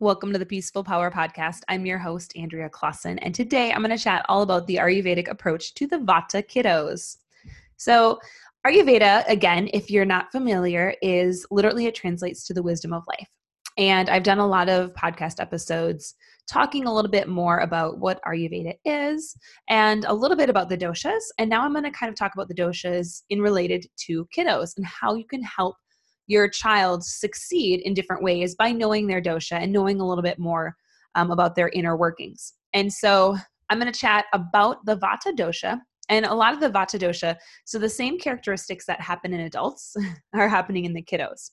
Welcome to the Peaceful Power Podcast. I'm your host, Andrea Clausen, and today I'm going to chat all about the Ayurvedic approach to the Vata kiddos. So, Ayurveda, again, if you're not familiar, is literally it translates to the wisdom of life. And I've done a lot of podcast episodes talking a little bit more about what Ayurveda is and a little bit about the doshas. And now I'm going to kind of talk about the doshas in related to kiddos and how you can help your child succeed in different ways by knowing their dosha and knowing a little bit more um, about their inner workings. And so I'm going to chat about the Vata dosha and a lot of the Vata dosha. So the same characteristics that happen in adults are happening in the kiddos.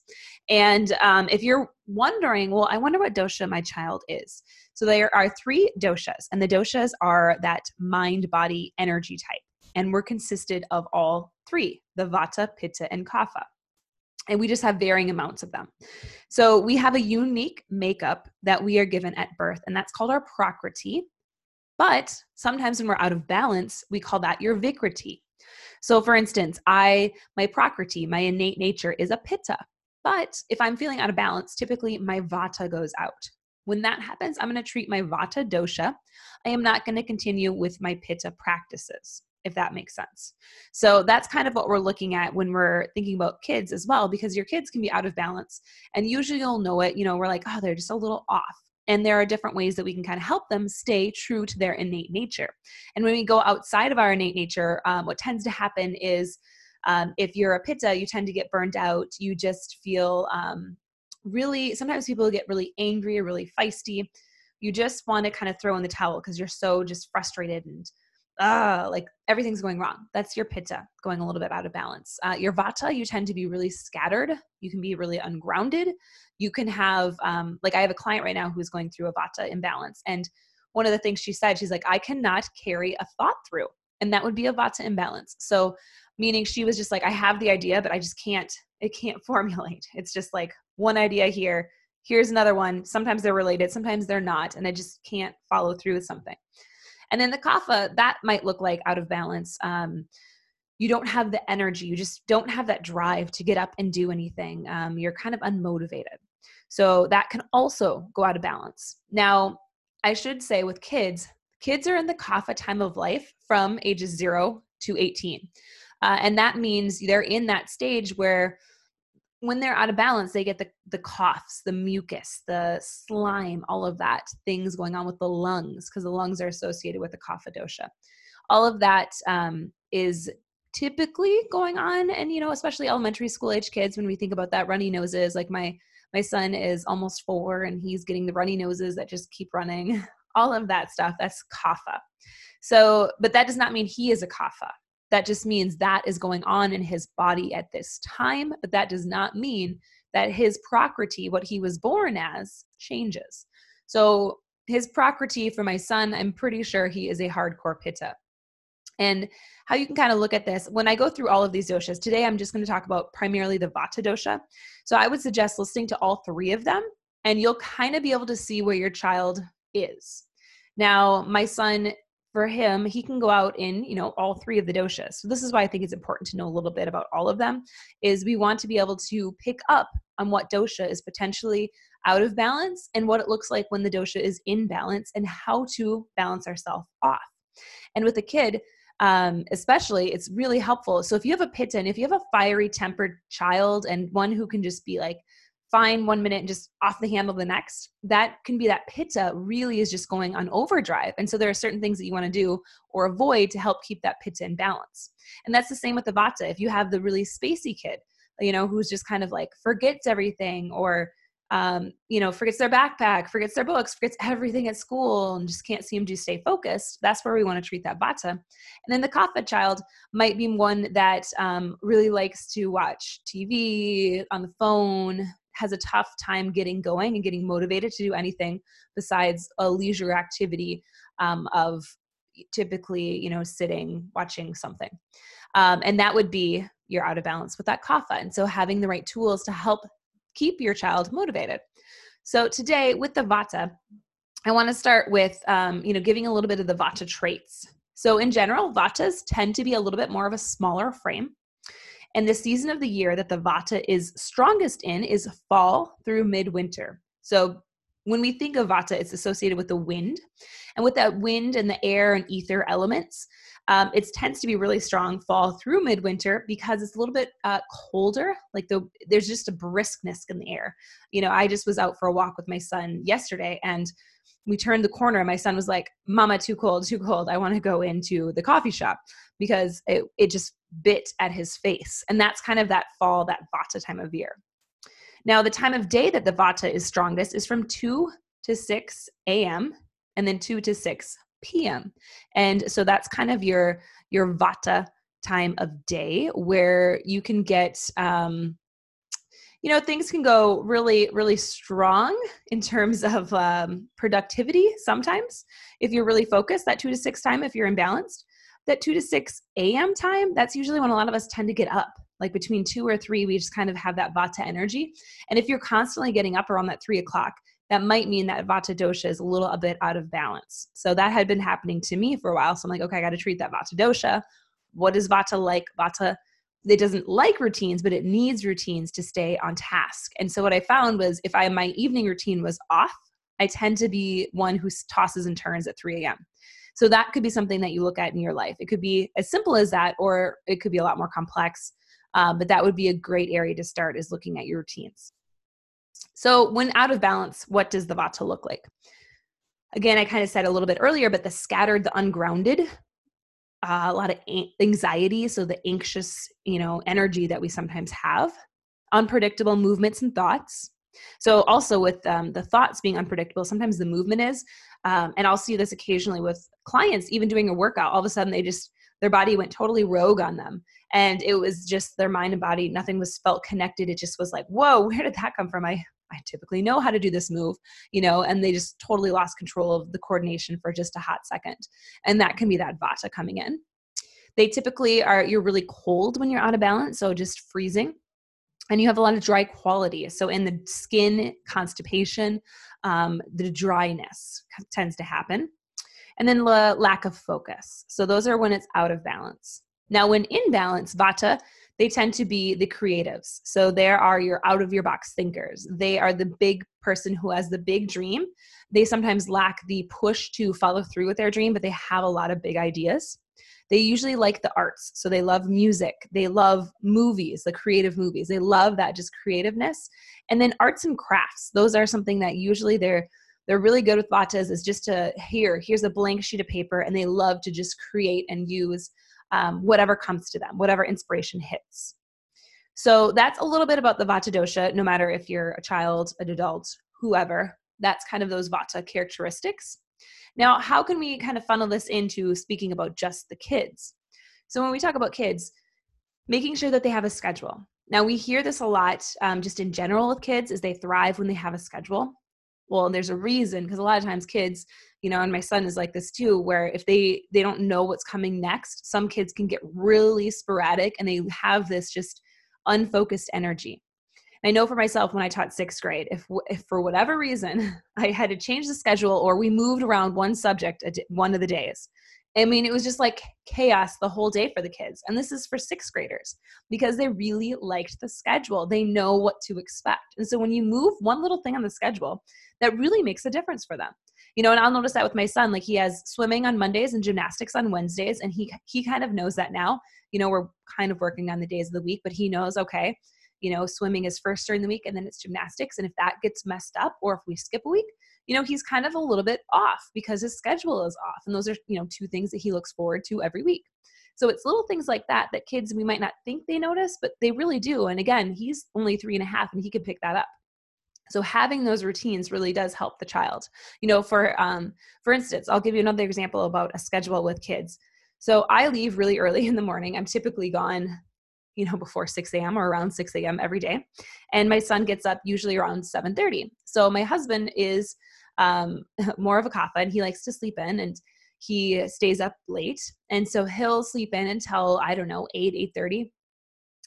And um, if you're wondering, well, I wonder what dosha my child is. So there are three doshas, and the doshas are that mind body energy type. And we're consisted of all three the Vata, Pitta, and Kapha and we just have varying amounts of them. So we have a unique makeup that we are given at birth, and that's called our prakriti. But sometimes when we're out of balance, we call that your vikriti. So for instance, I my prakriti, my innate nature is a pitta. But if I'm feeling out of balance, typically my vata goes out. When that happens, I'm going to treat my vata dosha. I am not going to continue with my pitta practices if that makes sense. So that's kind of what we're looking at when we're thinking about kids as well, because your kids can be out of balance. And usually you'll know it, you know, we're like, oh, they're just a little off. And there are different ways that we can kind of help them stay true to their innate nature. And when we go outside of our innate nature, um, what tends to happen is um, if you're a pitta, you tend to get burned out. You just feel um, really, sometimes people get really angry or really feisty. You just want to kind of throw in the towel because you're so just frustrated and ah, like everything's going wrong. That's your pitta going a little bit out of balance. Uh, your vata, you tend to be really scattered. You can be really ungrounded. You can have, um, like, I have a client right now who's going through a vata imbalance. And one of the things she said, she's like, I cannot carry a thought through. And that would be a vata imbalance. So, meaning she was just like, I have the idea, but I just can't, it can't formulate. It's just like one idea here, here's another one. Sometimes they're related, sometimes they're not. And I just can't follow through with something. And then the kapha, that might look like out of balance. Um, you don't have the energy, you just don't have that drive to get up and do anything. Um, you're kind of unmotivated. So that can also go out of balance. Now, I should say with kids, kids are in the kapha time of life from ages zero to 18. Uh, and that means they're in that stage where when they're out of balance, they get the, the coughs, the mucus, the slime, all of that things going on with the lungs because the lungs are associated with the kapha dosha. All of that um, is typically going on, and you know, especially elementary school age kids. When we think about that, runny noses. Like my my son is almost four, and he's getting the runny noses that just keep running. All of that stuff. That's kapha. So, but that does not mean he is a kapha that just means that is going on in his body at this time, but that does not mean that his prakriti, what he was born as, changes. So his prakriti for my son, I'm pretty sure he is a hardcore pitta. And how you can kind of look at this when I go through all of these doshas. Today, I'm just going to talk about primarily the Vata dosha. So I would suggest listening to all three of them, and you'll kind of be able to see where your child is. Now, my son for him, he can go out in, you know, all three of the doshas. So this is why I think it's important to know a little bit about all of them is we want to be able to pick up on what dosha is potentially out of balance and what it looks like when the dosha is in balance and how to balance ourselves off. And with a kid, um, especially, it's really helpful. So if you have a pitta and if you have a fiery tempered child and one who can just be like fine one minute and just off the handle the next that can be that pitta really is just going on overdrive. And so there are certain things that you want to do or avoid to help keep that pitta in balance. And that's the same with the vata. If you have the really spacey kid you know who's just kind of like forgets everything or um, you know forgets their backpack forgets their books forgets everything at school and just can't seem to stay focused that's where we want to treat that vata. And then the kapha child might be one that um, really likes to watch tv on the phone has a tough time getting going and getting motivated to do anything besides a leisure activity um, of typically you know sitting watching something. Um, and that would be you're out of balance with that kapha. And so having the right tools to help keep your child motivated. So today with the vata i want to start with um, you know giving a little bit of the vata traits. So in general vatas tend to be a little bit more of a smaller frame and the season of the year that the vata is strongest in is fall through midwinter. So when we think of vata, it's associated with the wind. And with that wind and the air and ether elements, um, it tends to be really strong fall through midwinter because it's a little bit uh, colder. Like the there's just a briskness in the air. You know, I just was out for a walk with my son yesterday, and we turned the corner, and my son was like, "Mama, too cold, too cold. I want to go into the coffee shop because it it just bit at his face." And that's kind of that fall, that vata time of year. Now, the time of day that the vata is strongest is from 2 to 6 a.m. and then 2 to 6 p.m. And so that's kind of your your vata time of day where you can get um you know things can go really really strong in terms of um, productivity sometimes if you're really focused that 2 to 6 time if you're imbalanced that 2 to 6 a.m time that's usually when a lot of us tend to get up like between 2 or 3 we just kind of have that vata energy and if you're constantly getting up around that 3 o'clock that might mean that vata dosha is a little a bit out of balance. So that had been happening to me for a while. So I'm like, okay, I got to treat that vata dosha. What is vata like? Vata it doesn't like routines, but it needs routines to stay on task. And so what I found was if I my evening routine was off, I tend to be one who tosses and turns at 3 a.m. So that could be something that you look at in your life. It could be as simple as that, or it could be a lot more complex. Um, but that would be a great area to start is looking at your routines. So, when out of balance, what does the vata look like? Again, I kind of said a little bit earlier, but the scattered, the ungrounded, uh, a lot of anxiety, so the anxious, you know, energy that we sometimes have, unpredictable movements and thoughts. So, also with um, the thoughts being unpredictable, sometimes the movement is. Um, and I'll see this occasionally with clients, even doing a workout, all of a sudden they just, their body went totally rogue on them. And it was just their mind and body nothing was felt connected. It just was like whoa where did that come from? I i typically know how to do this move you know and they just totally lost control of the coordination for just a hot second. And that can be that vata coming in. They typically are you're really cold when you're out of balance so just freezing and you have a lot of dry quality. So in the skin constipation um, the dryness tends to happen. And then the lack of focus. So those are when it's out of balance. Now, when in balance, Vata, they tend to be the creatives. So there are your out of your box thinkers. They are the big person who has the big dream. They sometimes lack the push to follow through with their dream, but they have a lot of big ideas. They usually like the arts. So they love music. They love movies, the creative movies. They love that just creativeness. And then arts and crafts. Those are something that usually they're they're really good with vatas is just to here here's a blank sheet of paper and they love to just create and use um, whatever comes to them, whatever inspiration hits. So that's a little bit about the Vata dosha, no matter if you're a child, an adult, whoever. That's kind of those Vata characteristics. Now, how can we kind of funnel this into speaking about just the kids? So when we talk about kids, making sure that they have a schedule. Now we hear this a lot, um, just in general with kids, is they thrive when they have a schedule. Well, there's a reason because a lot of times kids you know and my son is like this too where if they they don't know what's coming next some kids can get really sporadic and they have this just unfocused energy. I know for myself when I taught sixth grade, if, if for whatever reason I had to change the schedule or we moved around one subject one of the days, I mean, it was just like chaos the whole day for the kids. And this is for sixth graders because they really liked the schedule. They know what to expect. And so when you move one little thing on the schedule, that really makes a difference for them you know and i'll notice that with my son like he has swimming on mondays and gymnastics on wednesdays and he he kind of knows that now you know we're kind of working on the days of the week but he knows okay you know swimming is first during the week and then it's gymnastics and if that gets messed up or if we skip a week you know he's kind of a little bit off because his schedule is off and those are you know two things that he looks forward to every week. So it's little things like that that kids we might not think they notice but they really do and again he's only three and a half and he could pick that up. So having those routines really does help the child. You know for um, for instance i'll give you another example about a schedule with kids. So i leave really early in the morning i'm typically gone you know before 6 a.m or around 6 a.m every day and my son gets up usually around 7.30 so my husband is um, more of a kapha and he likes to sleep in and he stays up late and so he'll sleep in until i don't know 8 8.30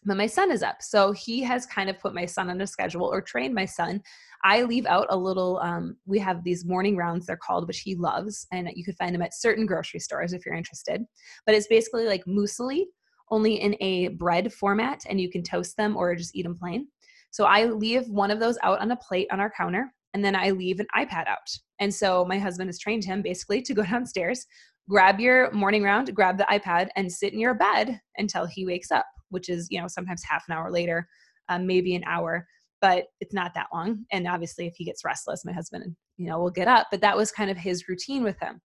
but my son is up. So he has kind of put my son on a schedule or trained my son. I leave out a little, um, we have these morning rounds, they're called, which he loves. And you could find them at certain grocery stores if you're interested. But it's basically like muesli, only in a bread format, and you can toast them or just eat them plain. So I leave one of those out on a plate on our counter. and then I leave an iPad out. And so my husband has trained him basically to go downstairs, grab your morning round, grab the iPad, and sit in your bed until he wakes up, which is, you know, sometimes half an hour later, um, maybe an hour, but it's not that long. And obviously, if he gets restless, my husband, you know, will get up. But that was kind of his routine with him.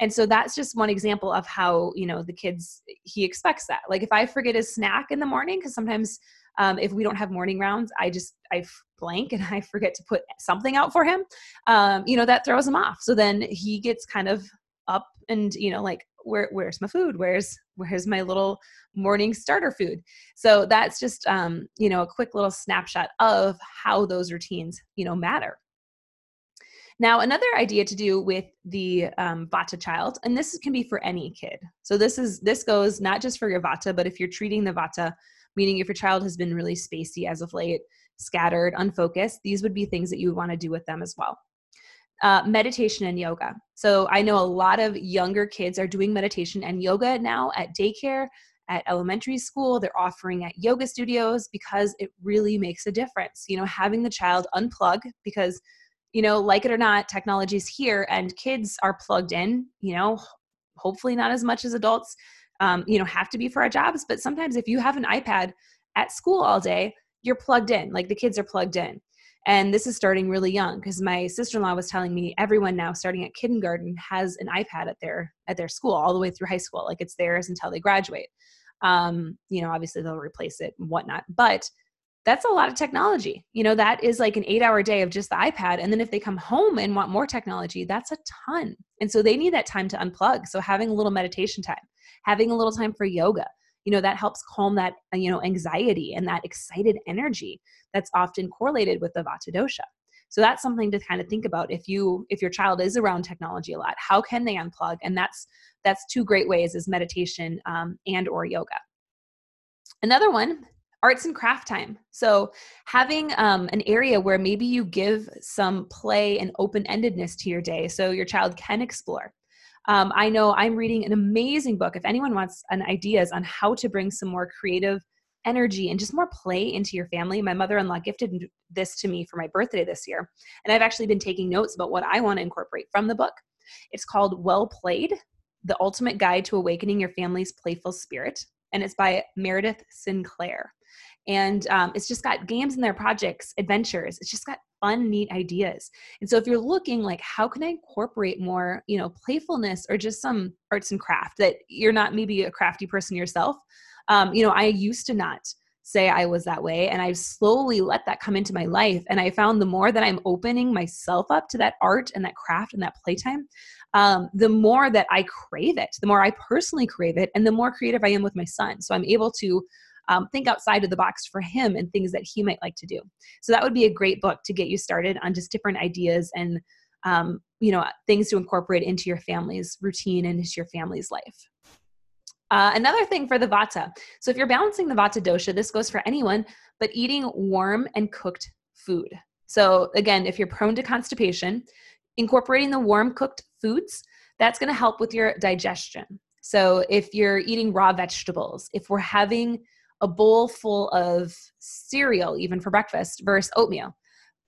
And so that's just one example of how, you know, the kids, he expects that. Like if I forget his snack in the morning, because sometimes um, if we don't have morning rounds, I just, I blank and I forget to put something out for him, um, you know, that throws him off. So then he gets kind of up and, you know, like, where, where's my food? Where's, where's my little morning starter food? So that's just, um, you know, a quick little snapshot of how those routines, you know, matter. Now, another idea to do with the um, Vata child, and this can be for any kid. So this is this goes not just for your Vata, but if you're treating the Vata, meaning if your child has been really spacey as of late, scattered, unfocused, these would be things that you would want to do with them as well. Uh, meditation and yoga. So I know a lot of younger kids are doing meditation and yoga now at daycare, at elementary school. They're offering at yoga studios because it really makes a difference. You know, having the child unplug because you know, like it or not, technology's here and kids are plugged in, you know, hopefully not as much as adults, um, you know, have to be for our jobs. But sometimes if you have an iPad at school all day, you're plugged in, like the kids are plugged in. And this is starting really young because my sister-in-law was telling me everyone now starting at kindergarten has an iPad at their at their school all the way through high school. Like it's theirs until they graduate. Um, you know, obviously they'll replace it and whatnot. But that's a lot of technology. You know, that is like an eight hour day of just the iPad. And then if they come home and want more technology, that's a ton. And so they need that time to unplug. So having a little meditation time, having a little time for yoga, you know, that helps calm that, you know, anxiety and that excited energy that's often correlated with the Vata dosha. So that's something to kind of think about if you if your child is around technology a lot, how can they unplug? And that's that's two great ways is meditation um, and or yoga. Another one arts and craft time. So having um, an area where maybe you give some play and open-endedness to your day so your child can explore. Um, i know i'm reading an amazing book. If anyone wants an ideas on how to bring some more creative energy and just more play into your family my mother-in-law gifted this to me for my birthday this year and i've actually been taking notes about what i want to incorporate from the book. It's called well played the ultimate guide to awakening your family's playful spirit and it's by meredith sinclair. And um, it's just got games in their projects adventures. It's just got fun neat ideas. And so if you're looking like how can i incorporate more you know playfulness or just some arts and craft that you're not maybe a crafty person yourself? Um, you know i used to not say i was that way and i've slowly let that come into my life and i found the more that i'm opening myself up to that art and that craft and that playtime um, the more that i crave it the more i personally crave it and the more creative i am with my son so i'm able to um, think outside of the box for him and things that he might like to do. So that would be a great book to get you started on just different ideas and um, you know things to incorporate into your family's routine and into your family's life. Uh, another thing for the vata. So if you're balancing the vata dosha, this goes for anyone, but eating warm and cooked food. So again, if you're prone to constipation, incorporating the warm cooked foods, that's going to help with your digestion. So if you're eating raw vegetables, if we're having a bowl full of cereal, even for breakfast, versus oatmeal.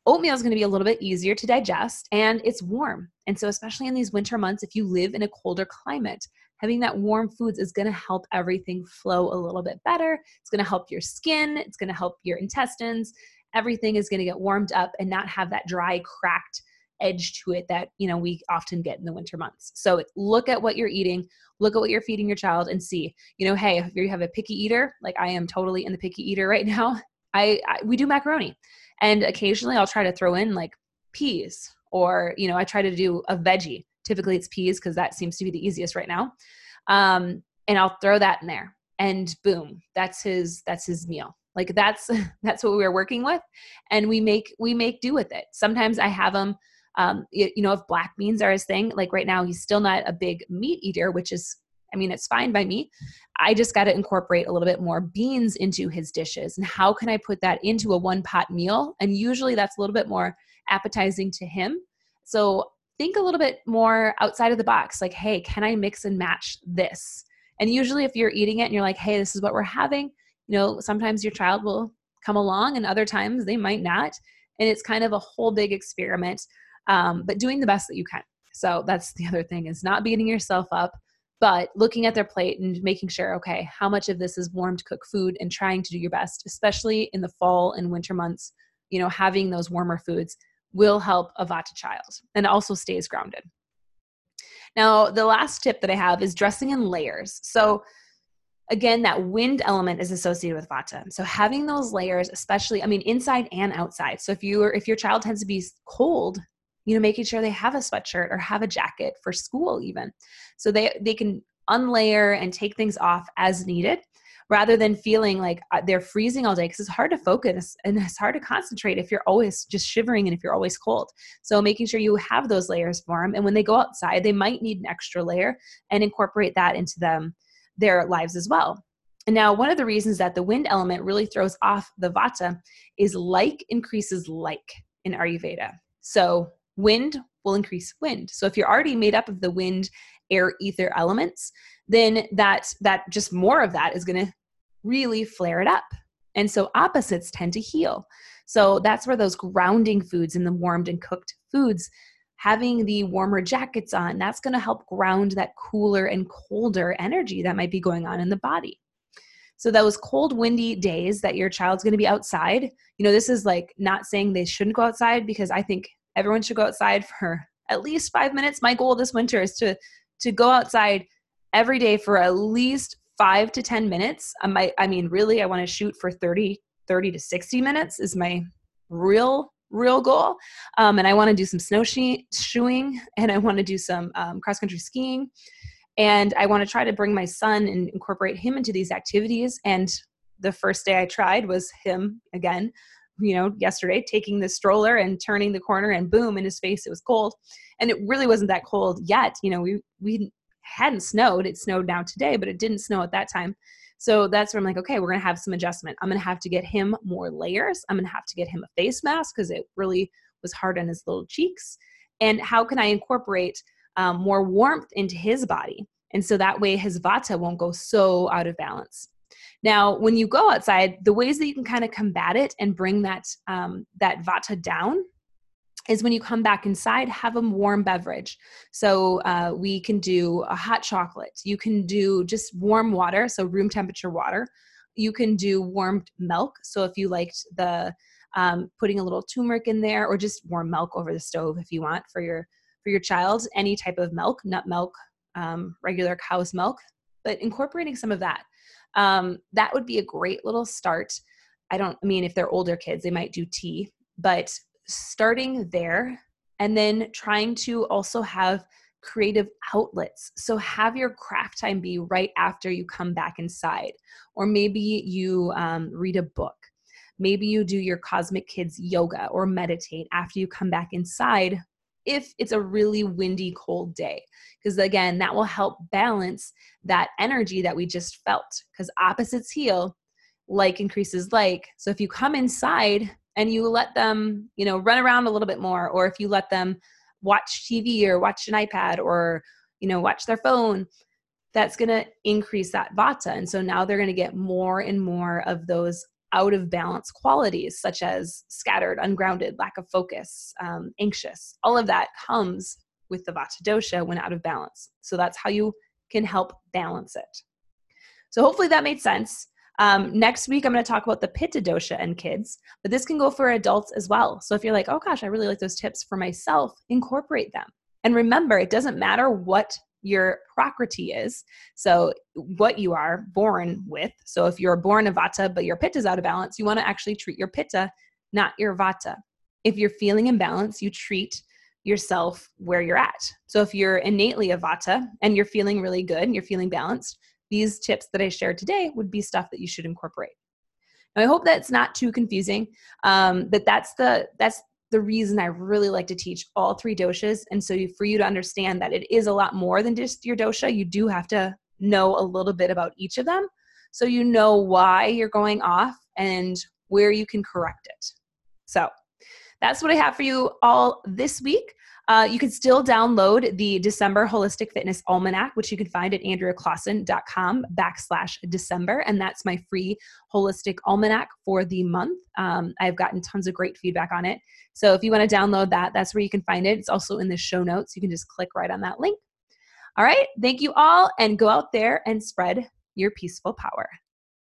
Oatmeal is going to be a little bit easier to digest and it's warm. And so, especially in these winter months, if you live in a colder climate, having that warm foods is going to help everything flow a little bit better. It's going to help your skin, it's going to help your intestines. Everything is going to get warmed up and not have that dry, cracked edge to it that you know we often get in the winter months. So look at what you're eating. Look at what you're feeding your child and see you know hey if you have a picky eater like i am totally in the picky eater right now. I, I we do macaroni. And occasionally i'll try to throw in like peas or you know i try to do a veggie typically it's peas because that seems to be the easiest right now um, and i'll throw that in there and boom that's his that's his meal like that's that's what we are working with and we make we make do with it sometimes i have them um, you, you know, if black beans are his thing, like right now, he's still not a big meat eater, which is, I mean, it's fine by me. I just got to incorporate a little bit more beans into his dishes. And how can I put that into a one pot meal? And usually that's a little bit more appetizing to him. So think a little bit more outside of the box like, hey, can I mix and match this? And usually, if you're eating it and you're like, hey, this is what we're having, you know, sometimes your child will come along and other times they might not and it's kind of a whole big experiment um, but doing the best that you can. So that's the other thing is not beating yourself up but looking at their plate and making sure okay how much of this is warmed cooked food? and trying to do your best especially in the fall and winter months you know having those warmer foods will help a vata child and also stays grounded. Now the last tip that i have is dressing in layers. So again that wind element is associated with vata. So having those layers especially i mean inside and outside. So if you are if your child tends to be cold you know making sure they have a sweatshirt or have a jacket for school even. So they they can unlayer and take things off as needed rather than feeling like uh, they're freezing all day because it's hard to focus and it's hard to concentrate if you're always just shivering and if you're always cold. So making sure you have those layers for them and when they go outside they might need an extra layer and incorporate that into them their lives as well. And now one of the reasons that the wind element really throws off the vata is like increases like in Ayurveda. So wind will increase wind. So if you're already made up of the wind, air, ether elements, then that that just more of that is going to really flare it up. And so opposites tend to heal. So that's where those grounding foods and the warmed and cooked foods having the warmer jackets on, that's going to help ground that cooler and colder energy that might be going on in the body. So those cold, windy days that your child's going to be outside, you know, this is like not saying they shouldn't go outside because I think everyone should go outside for at least five minutes. My goal this winter is to to go outside every day for at least five to ten minutes. I might, I mean, really, I want to shoot for 30, 30 to 60 minutes is my real real goal. Um, and I want to do some snowshoeing and I want to do some um, cross country skiing. And I want to try to bring my son and incorporate him into these activities. And the first day I tried was him again you know, yesterday, taking the stroller and turning the corner and boom, in his face, it was cold. And it really wasn't that cold yet. You know, we, we hadn't snowed. It snowed now today, but it didn't snow at that time. So that's where I'm like, okay, we're to have some adjustment. I'm to have to get him more layers. I'm to have to get him a face mask because it really was hard on his little cheeks. And how can I incorporate um, more warmth into his body? And so that way his vata won't go so out of balance. Now, when you go outside, the ways that you can kind of combat it and bring that um, that vata down is when you come back inside, have a warm beverage. So uh, we can do a hot chocolate. You can do just warm water, so room temperature water. You can do warmed milk. So if you liked the um, putting a little turmeric in there, or just warm milk over the stove if you want for your for your child, any type of milk, nut milk, um, regular cow's milk, but incorporating some of that um, that would be a great little start. I don't I mean if they're older kids, they might do tea, but starting there and then trying to also have creative outlets. So have your craft time be right after you come back inside, or maybe you um, read a book. Maybe you do your Cosmic Kids yoga or meditate after you come back inside if it's a really windy, cold day. Because again, that will help balance that energy that we just felt. Because opposites heal, like increases like. So if you come inside and you let them, you know, run around a little bit more, or if you let them watch TV or watch an iPad or, you know, watch their phone, that's going to increase that vata. And so now they're going to get more and more of those out of balance qualities such as scattered, ungrounded, lack of focus, um, anxious. All of that comes with the Vata dosha when out of balance. So that's how you can help balance it. So hopefully that made sense. Um, next week, I'm going to talk about the Pitta dosha and kids, but this can go for adults as well. So if you're like, oh gosh, I really like those tips for myself, incorporate them. And remember, it doesn't matter what your prakriti is. So, what you are born with. So, if you're born a vata, but your pitta is out of balance, you want to actually treat your pitta, not your vata. If you're feeling imbalanced, you treat yourself where you're at. So, if you're innately a vata and you're feeling really good and you're feeling balanced, these tips that I shared today would be stuff that you should incorporate. Now, I hope that's not too confusing, um, but that's the that's the reason I really like to teach all three doshas. And so, for you to understand that it is a lot more than just your dosha, you do have to know a little bit about each of them. So, you know why you're going off and where you can correct it. So, that's what I have for you all this week. Uh, you can still download the December Holistic Fitness Almanac, which you can find at andreaclausen.com backslash December. And that's my free holistic almanac for the month. Um, I've gotten tons of great feedback on it. So if you want to download that, that's where you can find it. It's also in the show notes. You can just click right on that link. All right. Thank you all and go out there and spread your peaceful power.